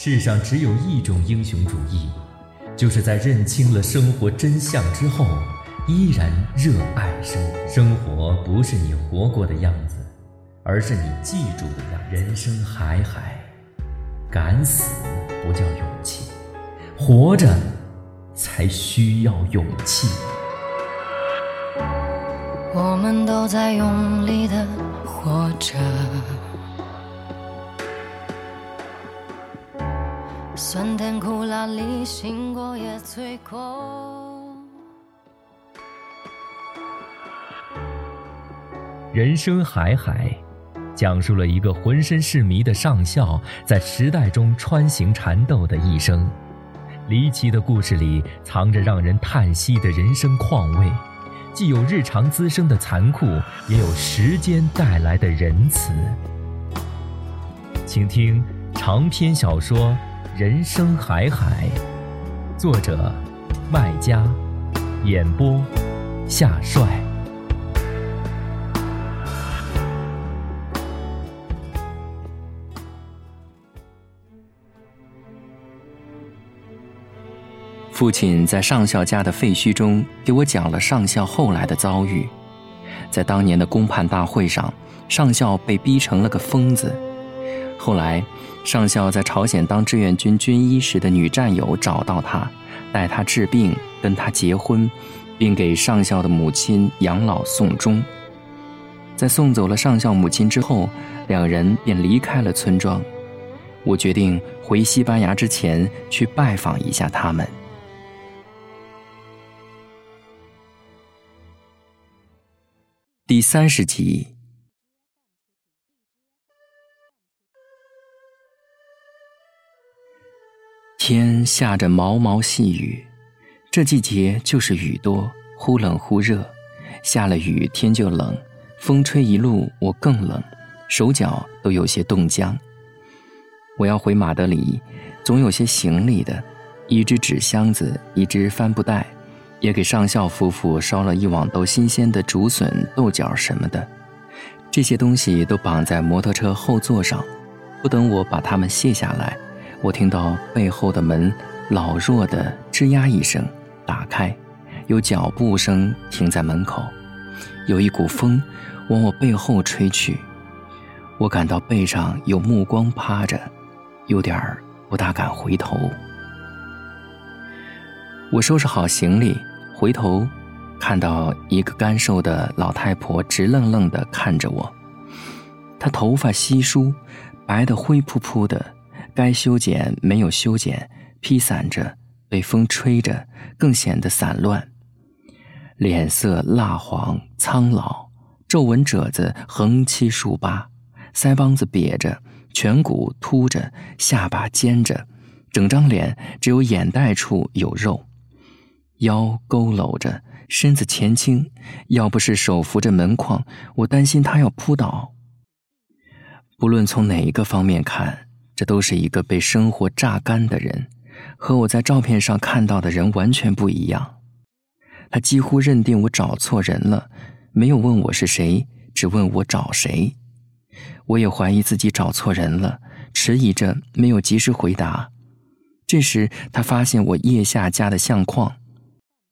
世上只有一种英雄主义，就是在认清了生活真相之后，依然热爱生活。生活不是你活过的样子，而是你记住的样。人生海海，敢死不叫勇气，活着才需要勇气。我们都在用力的活着。酸甜苦辣里，醒过也醉过。人生海海，讲述了一个浑身是谜的上校在时代中穿行缠斗的一生。离奇的故事里藏着让人叹息的人生况味，既有日常滋生的残酷，也有时间带来的仁慈。请听长篇小说。人生海海，作者麦家，演播夏帅。父亲在上校家的废墟中给我讲了上校后来的遭遇，在当年的公判大会上，上校被逼成了个疯子，后来。上校在朝鲜当志愿军军医时的女战友找到他，带他治病，跟他结婚，并给上校的母亲养老送终。在送走了上校母亲之后，两人便离开了村庄。我决定回西班牙之前去拜访一下他们。第三十集。天下着毛毛细雨，这季节就是雨多，忽冷忽热。下了雨，天就冷，风吹一路，我更冷，手脚都有些冻僵。我要回马德里，总有些行李的，一只纸箱子，一只帆布袋，也给上校夫妇烧了一网兜新鲜的竹笋、豆角什么的。这些东西都绑在摩托车后座上，不等我把它们卸下来。我听到背后的门老弱的吱呀一声打开，有脚步声停在门口，有一股风往我背后吹去，我感到背上有目光趴着，有点儿不大敢回头。我收拾好行李，回头看到一个干瘦的老太婆直愣愣地看着我，她头发稀疏，白的灰扑扑的。该修剪没有修剪，披散着，被风吹着，更显得散乱。脸色蜡黄苍老，皱纹褶子横七竖八，腮帮子瘪着，颧骨凸着，下巴尖着，整张脸只有眼袋处有肉，腰佝偻着，身子前倾，要不是手扶着门框，我担心他要扑倒。不论从哪一个方面看。这都是一个被生活榨干的人，和我在照片上看到的人完全不一样。他几乎认定我找错人了，没有问我是谁，只问我找谁。我也怀疑自己找错人了，迟疑着没有及时回答。这时他发现我腋下夹的相框，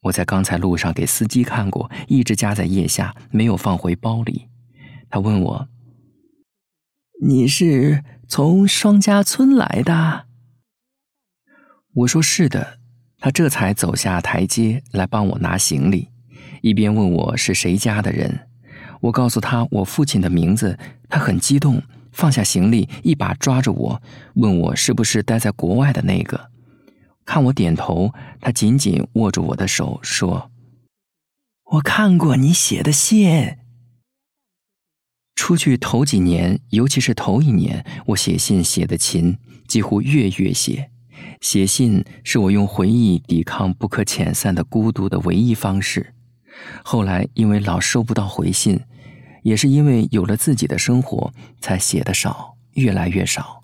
我在刚才路上给司机看过，一直夹在腋下，没有放回包里。他问我：“你是？”从双家村来的，我说是的，他这才走下台阶来帮我拿行李，一边问我是谁家的人。我告诉他我父亲的名字，他很激动，放下行李，一把抓着我，问我是不是待在国外的那个。看我点头，他紧紧握住我的手，说：“我看过你写的信。”出去头几年，尤其是头一年，我写信写的勤，几乎月月写。写信是我用回忆抵抗不可遣散的孤独的唯一方式。后来因为老收不到回信，也是因为有了自己的生活，才写的少，越来越少。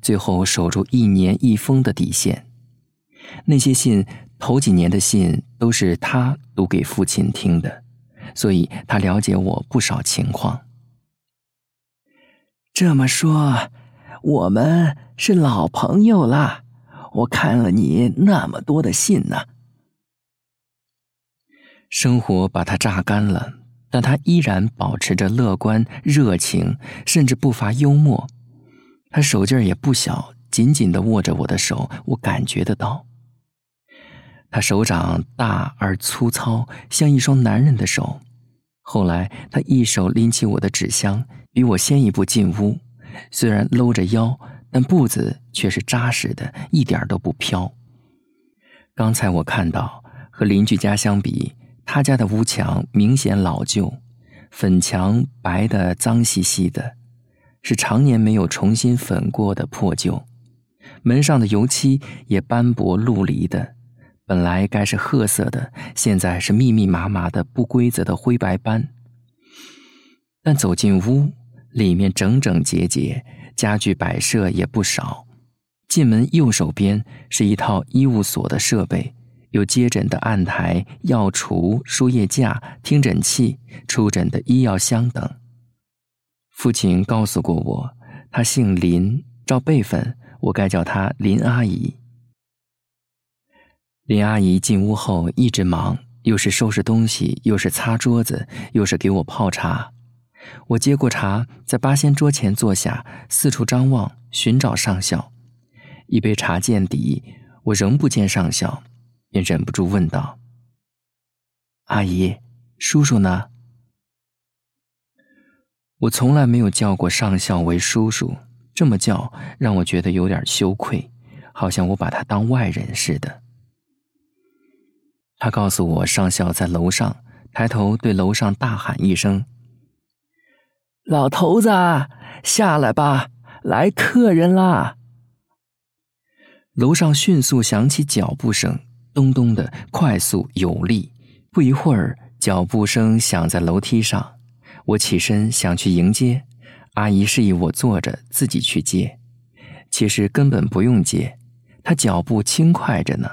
最后守住一年一封的底线。那些信，头几年的信都是他读给父亲听的，所以他了解我不少情况。这么说，我们是老朋友啦。我看了你那么多的信呢。生活把他榨干了，但他依然保持着乐观、热情，甚至不乏幽默。他手劲儿也不小，紧紧的握着我的手，我感觉得到。他手掌大而粗糙，像一双男人的手。后来，他一手拎起我的纸箱，比我先一步进屋。虽然搂着腰，但步子却是扎实的，一点都不飘。刚才我看到，和邻居家相比，他家的屋墙明显老旧，粉墙白的脏兮兮的。是常年没有重新粉过的破旧，门上的油漆也斑驳陆离的，本来该是褐色的，现在是密密麻麻的不规则的灰白斑。但走进屋，里面整整洁洁，家具摆设也不少。进门右手边是一套医务所的设备，有接诊的案台、药橱、输液架、听诊器、出诊的医药箱等。父亲告诉过我，他姓林，照辈分，我该叫他林阿姨。林阿姨进屋后一直忙，又是收拾东西，又是擦桌子，又是给我泡茶。我接过茶，在八仙桌前坐下，四处张望，寻找上校。一杯茶见底，我仍不见上校，便忍不住问道：“阿姨，叔叔呢？”我从来没有叫过上校为叔叔，这么叫让我觉得有点羞愧，好像我把他当外人似的。他告诉我，上校在楼上，抬头对楼上大喊一声：“老头子，下来吧，来客人啦！”楼上迅速响起脚步声，咚咚的，快速有力。不一会儿，脚步声响在楼梯上。我起身想去迎接，阿姨示意我坐着，自己去接。其实根本不用接，她脚步轻快着呢。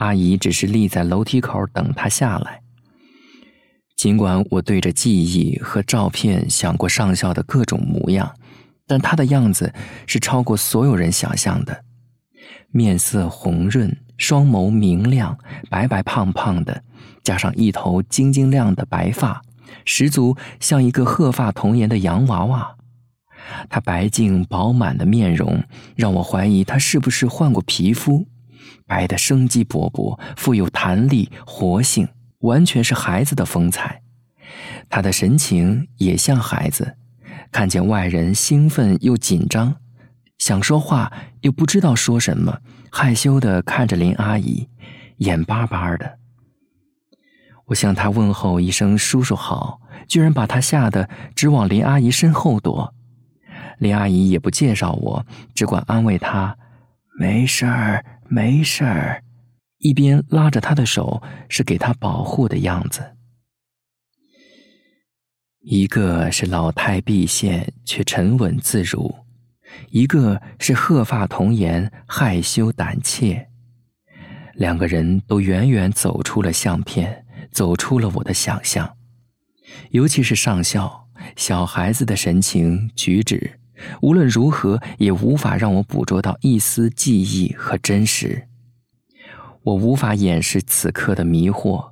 阿姨只是立在楼梯口等他下来。尽管我对着记忆和照片想过上校的各种模样，但他的样子是超过所有人想象的。面色红润，双眸明亮，白白胖胖的，加上一头晶晶亮的白发。十足像一个鹤发童颜的洋娃娃，他白净饱满的面容让我怀疑他是不是换过皮肤，白的生机勃勃，富有弹力活性，完全是孩子的风采。他的神情也像孩子，看见外人兴奋又紧张，想说话又不知道说什么，害羞的看着林阿姨，眼巴巴的。我向他问候一声“叔叔好”，居然把他吓得直往林阿姨身后躲。林阿姨也不介绍我，只管安慰他：“没事儿，没事儿。”一边拉着他的手，是给他保护的样子。一个是老态毕现却沉稳自如，一个是鹤发童颜害羞胆怯。两个人都远远走出了相片。走出了我的想象，尤其是上校小孩子的神情举止，无论如何也无法让我捕捉到一丝记忆和真实。我无法掩饰此刻的迷惑。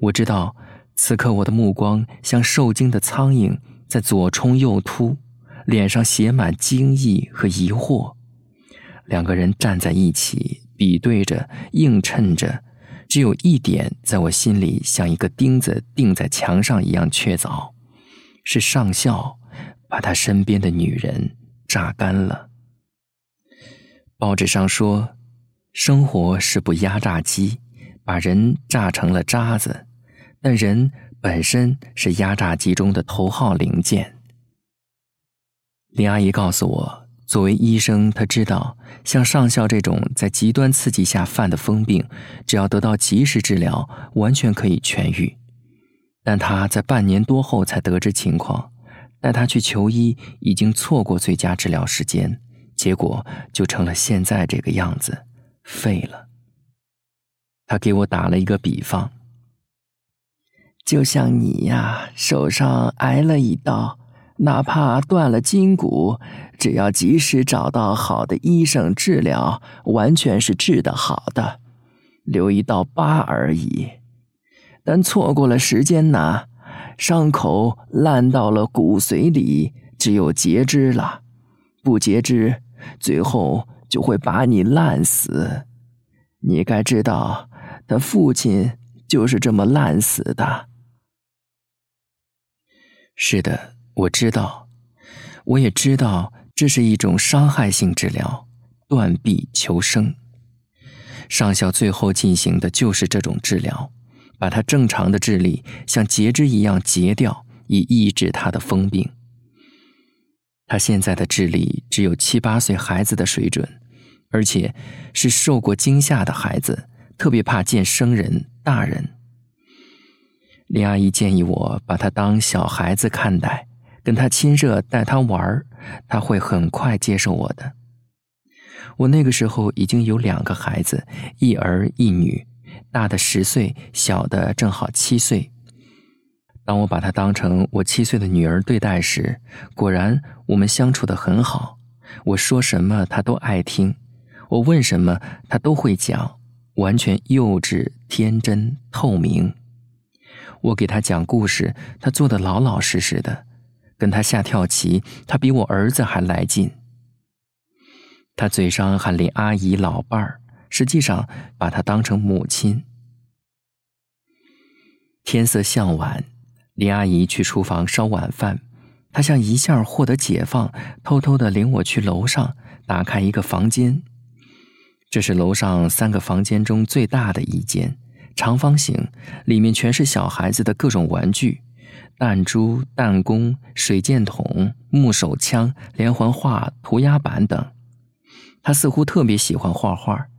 我知道，此刻我的目光像受惊的苍蝇，在左冲右突，脸上写满惊异和疑惑。两个人站在一起，比对着，映衬着。只有一点在我心里像一个钉子钉在墙上一样确凿，是上校把他身边的女人榨干了。报纸上说，生活是部压榨机，把人榨成了渣子，但人本身是压榨机中的头号零件。林阿姨告诉我。作为医生，她知道像上校这种在极端刺激下犯的疯病，只要得到及时治疗，完全可以痊愈。但他在半年多后才得知情况，带他去求医，已经错过最佳治疗时间，结果就成了现在这个样子，废了。他给我打了一个比方，就像你呀，手上挨了一刀，哪怕断了筋骨，只要及时找到好的医生治疗，完全是治得好的，留一道疤而已。但错过了时间呢，伤口烂到了骨髓里，只有截肢了。不截肢，最后就会把你烂死。你该知道，他父亲就是这么烂死的。是的。我知道，我也知道，这是一种伤害性治疗，断臂求生。上校最后进行的就是这种治疗，把他正常的智力像截肢一样截掉，以抑制他的疯病。他现在的智力只有七八岁孩子的水准，而且是受过惊吓的孩子，特别怕见生人、大人。林阿姨建议我把他当小孩子看待。跟他亲热，带他玩儿，他会很快接受我的。我那个时候已经有两个孩子，一儿一女，大的十岁，小的正好七岁。当我把他当成我七岁的女儿对待时，果然我们相处的很好。我说什么他都爱听，我问什么他都会讲，完全幼稚、天真、透明。我给他讲故事，他做的老老实实的。跟他下跳棋，他比我儿子还来劲。他嘴上喊林阿姨、老伴儿，实际上把她当成母亲。天色向晚，林阿姨去厨房烧晚饭，她像一下获得解放，偷偷的领我去楼上，打开一个房间。这是楼上三个房间中最大的一间，长方形，里面全是小孩子的各种玩具。弹珠、弹弓、水箭筒、木手枪、连环画、涂鸦板等，他似乎特别喜欢画画。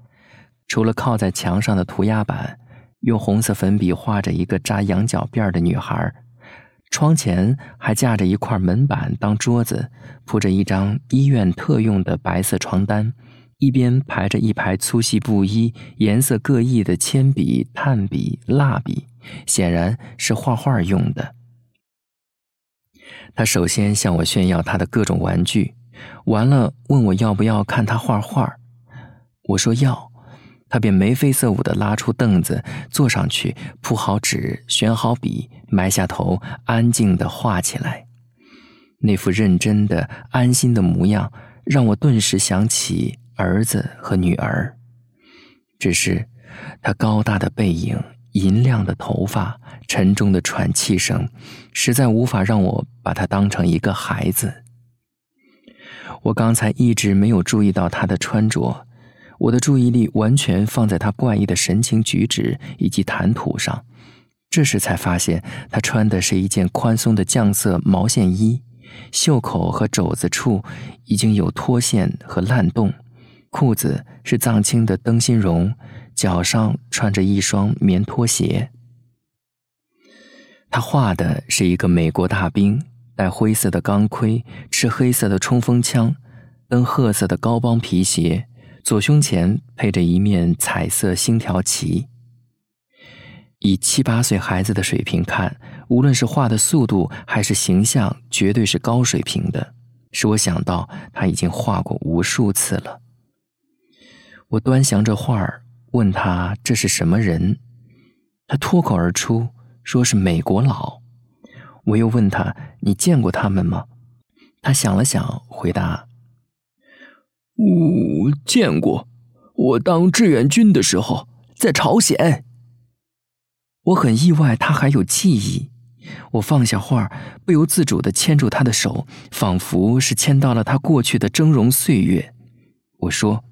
除了靠在墙上的涂鸦板，用红色粉笔画着一个扎羊角辫的女孩。窗前还架着一块门板当桌子，铺着一张医院特用的白色床单，一边排着一排粗细不一、颜色各异的铅笔、炭笔、蜡笔，显然是画画用的。他首先向我炫耀他的各种玩具，完了问我要不要看他画画。我说要，他便眉飞色舞的拉出凳子坐上去，铺好纸，选好笔，埋下头，安静的画起来。那副认真的、安心的模样，让我顿时想起儿子和女儿。只是，他高大的背影。银亮的头发，沉重的喘气声，实在无法让我把他当成一个孩子。我刚才一直没有注意到他的穿着，我的注意力完全放在他怪异的神情举止以及谈吐上。这时才发现，他穿的是一件宽松的绛色毛线衣，袖口和肘子处已经有脱线和烂洞，裤子是藏青的灯芯绒。脚上穿着一双棉拖鞋。他画的是一个美国大兵，戴灰色的钢盔，持黑色的冲锋枪，蹬褐色的高帮皮鞋，左胸前配着一面彩色星条旗。以七八岁孩子的水平看，无论是画的速度还是形象，绝对是高水平的，使我想到他已经画过无数次了。我端详着画儿。问他这是什么人，他脱口而出说是美国佬。我又问他你见过他们吗？他想了想，回答：“我见过，我当志愿军的时候在朝鲜。”我很意外他还有记忆。我放下画，不由自主的牵住他的手，仿佛是牵到了他过去的峥嵘岁月。我说。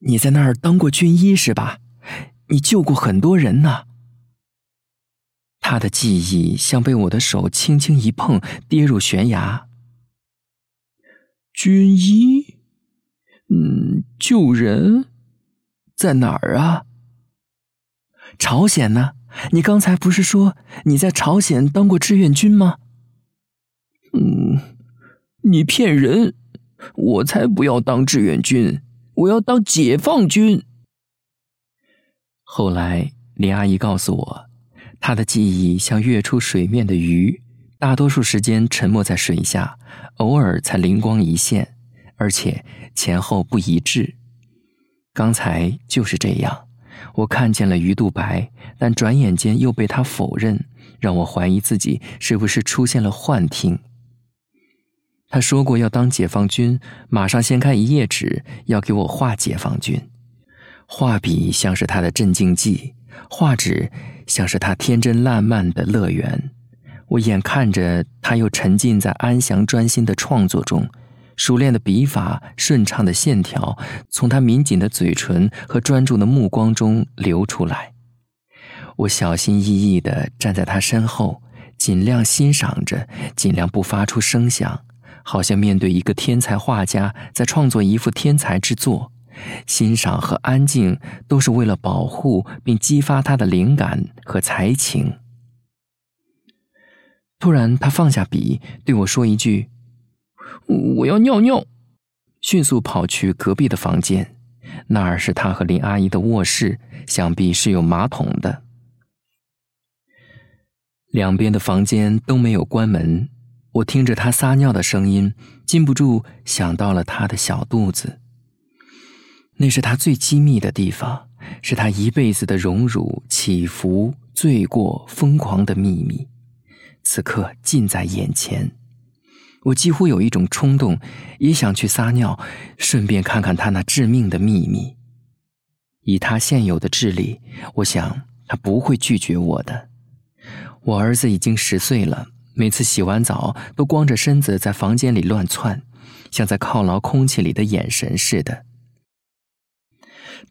你在那儿当过军医是吧？你救过很多人呢。他的记忆像被我的手轻轻一碰，跌入悬崖。军医，嗯，救人，在哪儿啊？朝鲜呢？你刚才不是说你在朝鲜当过志愿军吗？嗯，你骗人，我才不要当志愿军。我要当解放军。后来，林阿姨告诉我，她的记忆像跃出水面的鱼，大多数时间沉没在水下，偶尔才灵光一现，而且前后不一致。刚才就是这样，我看见了鱼肚白，但转眼间又被他否认，让我怀疑自己是不是出现了幻听。他说过要当解放军，马上掀开一页纸，要给我画解放军。画笔像是他的镇静剂，画纸像是他天真烂漫的乐园。我眼看着他又沉浸在安详专心的创作中，熟练的笔法、顺畅的线条从他抿紧的嘴唇和专注的目光中流出来。我小心翼翼地站在他身后，尽量欣赏着，尽量不发出声响。好像面对一个天才画家在创作一幅天才之作，欣赏和安静都是为了保护并激发他的灵感和才情。突然，他放下笔，对我说一句：“我要尿尿。”迅速跑去隔壁的房间，那儿是他和林阿姨的卧室，想必是有马桶的。两边的房间都没有关门。我听着他撒尿的声音，禁不住想到了他的小肚子。那是他最机密的地方，是他一辈子的荣辱、起伏、罪过、疯狂的秘密，此刻近在眼前。我几乎有一种冲动，也想去撒尿，顺便看看他那致命的秘密。以他现有的智力，我想他不会拒绝我的。我儿子已经十岁了。每次洗完澡，都光着身子在房间里乱窜，像在犒劳空气里的眼神似的。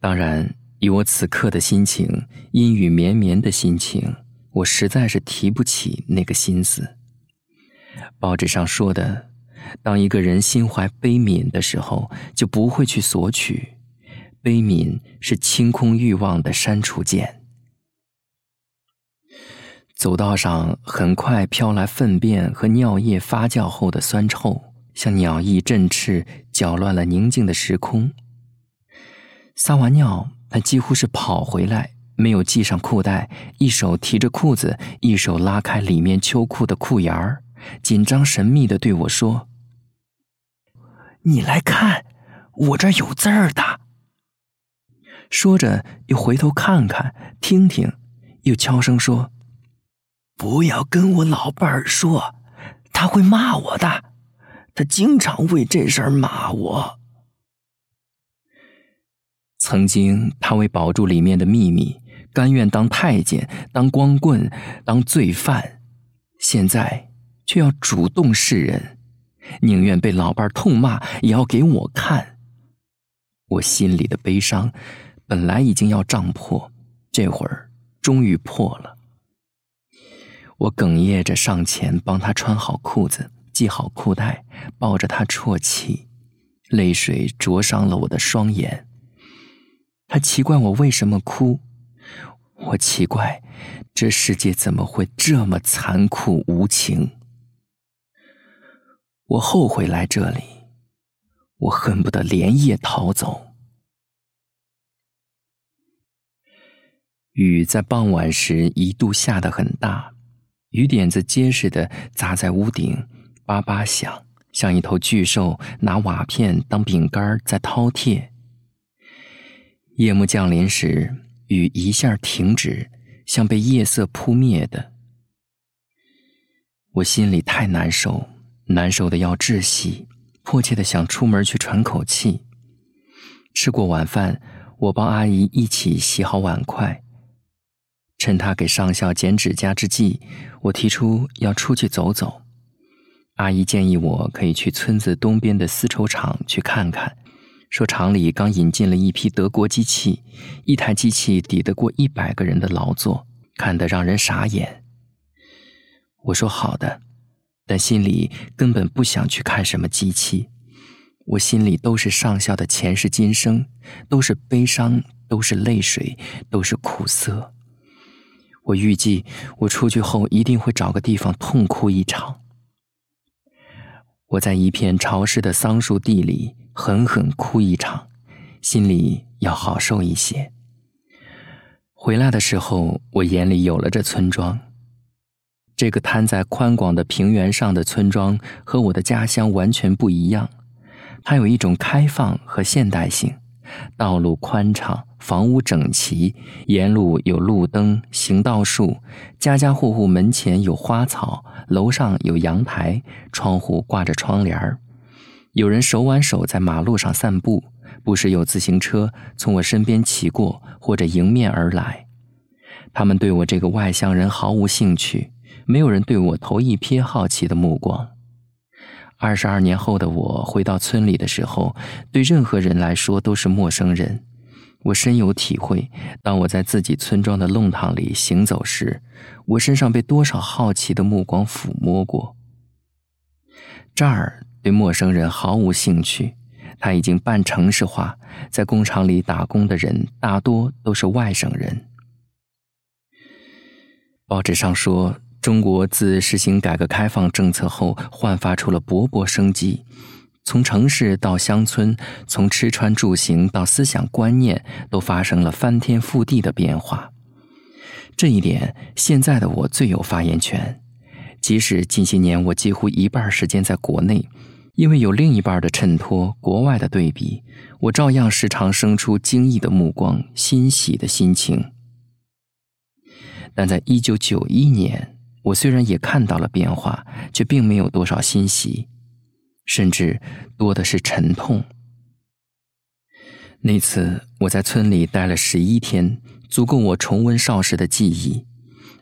当然，以我此刻的心情，阴雨绵绵的心情，我实在是提不起那个心思。报纸上说的，当一个人心怀悲悯的时候，就不会去索取。悲悯是清空欲望的删除键。走道上很快飘来粪便和尿液发酵后的酸臭，像鸟翼振翅，搅乱了宁静的时空。撒完尿，他几乎是跑回来，没有系上裤带，一手提着裤子，一手拉开里面秋裤的裤沿儿，紧张神秘的对我说：“你来看，我这有字儿的。”说着又回头看看，听听，又悄声说。不要跟我老伴儿说，他会骂我的。他经常为这事儿骂我。曾经，他为保住里面的秘密，甘愿当太监、当光棍、当罪犯，现在却要主动示人，宁愿被老伴痛骂，也要给我看。我心里的悲伤，本来已经要胀破，这会儿终于破了。我哽咽着上前帮他穿好裤子，系好裤带，抱着他啜泣，泪水灼伤了我的双眼。他奇怪我为什么哭，我奇怪这世界怎么会这么残酷无情。我后悔来这里，我恨不得连夜逃走。雨在傍晚时一度下得很大。雨点子结实的砸在屋顶，叭叭响，像一头巨兽拿瓦片当饼干在饕餮。夜幕降临时，雨一下停止，像被夜色扑灭的。我心里太难受，难受的要窒息，迫切的想出门去喘口气。吃过晚饭，我帮阿姨一起洗好碗筷。趁她给上校剪指甲之际，我提出要出去走走。阿姨建议我可以去村子东边的丝绸厂去看看，说厂里刚引进了一批德国机器，一台机器抵得过一百个人的劳作，看得让人傻眼。我说好的，但心里根本不想去看什么机器，我心里都是上校的前世今生，都是悲伤，都是泪水，都是苦涩。我预计，我出去后一定会找个地方痛哭一场。我在一片潮湿的桑树地里狠狠哭一场，心里要好受一些。回来的时候，我眼里有了这村庄。这个摊在宽广的平原上的村庄和我的家乡完全不一样，它有一种开放和现代性。道路宽敞，房屋整齐，沿路有路灯、行道树，家家户户门前有花草，楼上有阳台，窗户挂着窗帘儿。有人手挽手在马路上散步，不时有自行车从我身边骑过，或者迎面而来。他们对我这个外乡人毫无兴趣，没有人对我投一瞥好奇的目光。二十二年后的我回到村里的时候，对任何人来说都是陌生人。我深有体会，当我在自己村庄的弄堂里行走时，我身上被多少好奇的目光抚摸过。这儿。对陌生人毫无兴趣，他已经半城市化，在工厂里打工的人大多都是外省人。报纸上说，中国自实行改革开放政策后，焕发出了勃勃生机，从城市到乡村，从吃穿住行到思想观念，都发生了翻天覆地的变化。这一点，现在的我最有发言权，即使近些年我几乎一半时间在国内。因为有另一半的衬托，国外的对比，我照样时常生出惊异的目光、欣喜的心情。但在一九九一年，我虽然也看到了变化，却并没有多少欣喜，甚至多的是沉痛。那次我在村里待了十一天，足够我重温少时的记忆，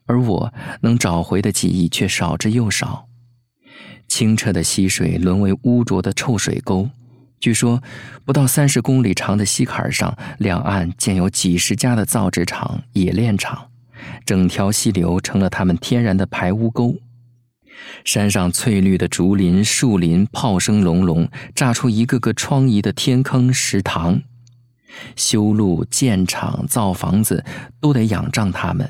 而我能找回的记忆却少之又少。清澈的溪水沦为污浊的臭水沟。据说，不到三十公里长的溪坎上，两岸建有几十家的造纸厂、冶炼厂，整条溪流成了他们天然的排污沟。山上翠绿的竹林、树林，炮声隆隆，炸出一个个疮痍的天坑、石塘。修路、建厂、造房子，都得仰仗他们。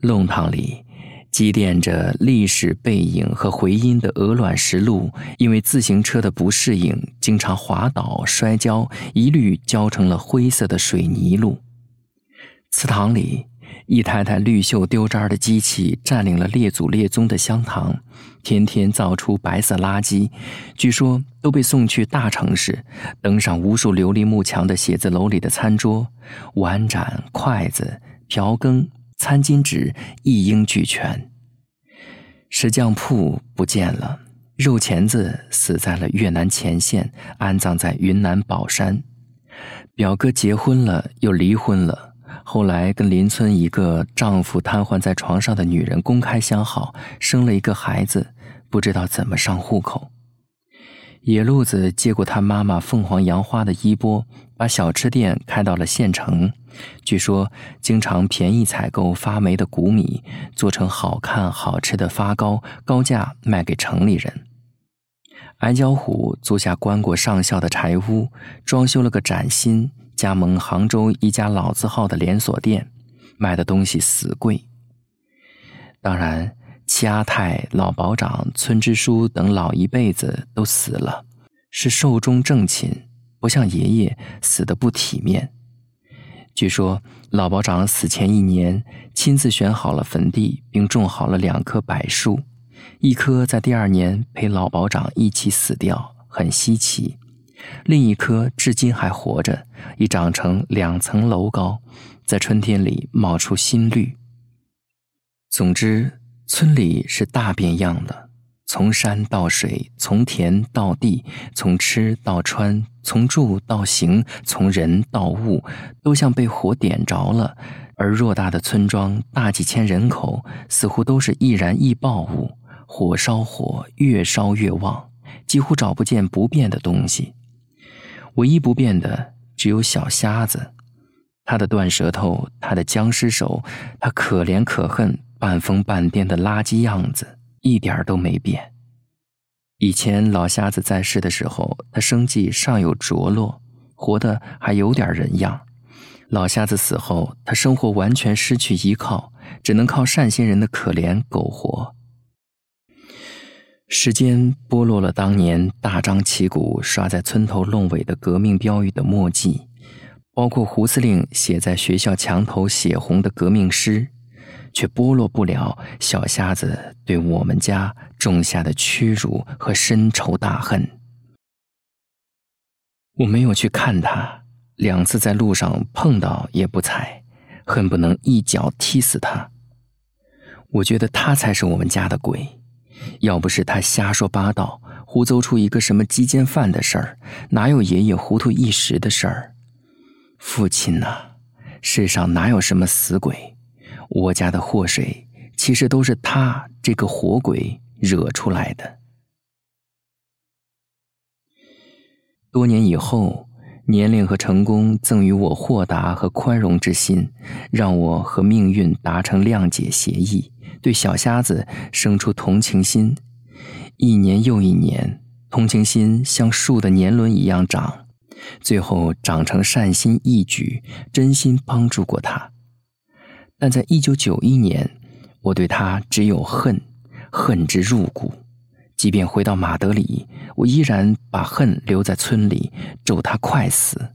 弄堂里。积淀着历史背影和回音的鹅卵石路，因为自行车的不适应，经常滑倒摔跤，一律浇成了灰色的水泥路。祠堂里，一台台绿锈丢渣的机器占领了列祖列宗的香堂，天天造出白色垃圾，据说都被送去大城市，登上无数琉璃幕墙的写字楼里的餐桌，碗盏、筷子、瓢羹。餐巾纸一应俱全。石匠铺不见了，肉钳子死在了越南前线，安葬在云南保山。表哥结婚了，又离婚了，后来跟邻村一个丈夫瘫痪在床上的女人公开相好，生了一个孩子，不知道怎么上户口。野路子接过他妈妈凤凰杨花的衣钵，把小吃店开到了县城。据说经常便宜采购发霉的谷米，做成好看好吃的发糕，高价卖给城里人。矮脚虎租下关过上校的柴屋，装修了个崭新，加盟杭州一家老字号的连锁店，卖的东西死贵。当然。齐阿泰、老保长、村支书等老一辈子都死了，是寿终正寝，不像爷爷死的不体面。据说老保长死前一年，亲自选好了坟地，并种好了两棵柏树，一棵在第二年陪老保长一起死掉，很稀奇；另一棵至今还活着，已长成两层楼高，在春天里冒出新绿。总之。村里是大变样的，从山到水，从田到地，从吃到穿，从住到行，从人到物，都像被火点着了。而偌大的村庄，大几千人口，似乎都是易燃易爆物，火烧火，越烧越旺，几乎找不见不变的东西。唯一不变的，只有小瞎子，他的断舌头，他的僵尸手，他可怜可恨。半疯半癫的垃圾样子，一点都没变。以前老瞎子在世的时候，他生计尚有着落，活得还有点人样。老瞎子死后，他生活完全失去依靠，只能靠善心人的可怜苟活。时间剥落了当年大张旗鼓刷在村头弄尾的革命标语的墨迹，包括胡司令写在学校墙头血红的革命诗。却剥落不了小瞎子对我们家种下的屈辱和深仇大恨。我没有去看他，两次在路上碰到也不睬，恨不能一脚踢死他。我觉得他才是我们家的鬼，要不是他瞎说八道，胡诌出一个什么鸡奸犯的事儿，哪有爷爷糊涂一时的事儿？父亲呐，世上哪有什么死鬼？我家的祸水，其实都是他这个活鬼惹出来的。多年以后，年龄和成功赠予我豁达和宽容之心，让我和命运达成谅解协议，对小瞎子生出同情心。一年又一年，同情心像树的年轮一样长，最后长成善心义举，真心帮助过他。但在一九九一年，我对他只有恨，恨之入骨。即便回到马德里，我依然把恨留在村里，咒他快死。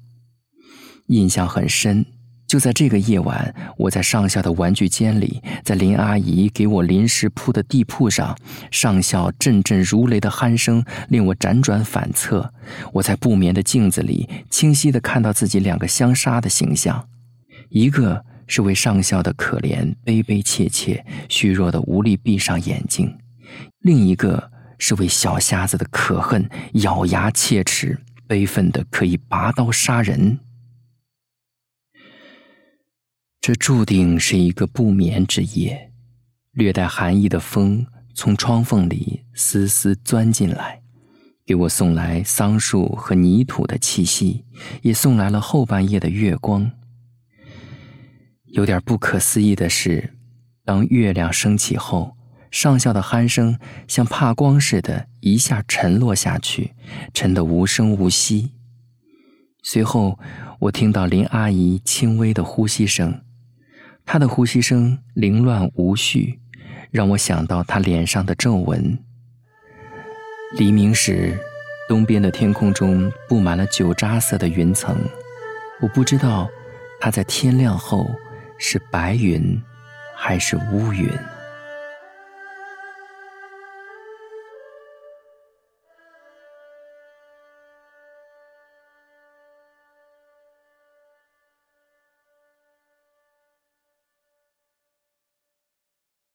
印象很深，就在这个夜晚，我在上校的玩具间里，在林阿姨给我临时铺的地铺上，上校阵阵如雷的鼾声令我辗转反侧。我在不眠的镜子里，清晰的看到自己两个相杀的形象，一个。是为上校的可怜悲悲切切、虚弱的无力闭上眼睛；另一个是为小瞎子的可恨咬牙切齿、悲愤的可以拔刀杀人。这注定是一个不眠之夜，略带寒意的风从窗缝里丝丝钻进来，给我送来桑树和泥土的气息，也送来了后半夜的月光。有点不可思议的是，当月亮升起后，上校的鼾声像怕光似的，一下沉落下去，沉得无声无息。随后，我听到林阿姨轻微的呼吸声，他的呼吸声凌乱无序，让我想到他脸上的皱纹。黎明时，东边的天空中布满了酒渣色的云层，我不知道他在天亮后。是白云，还是乌云？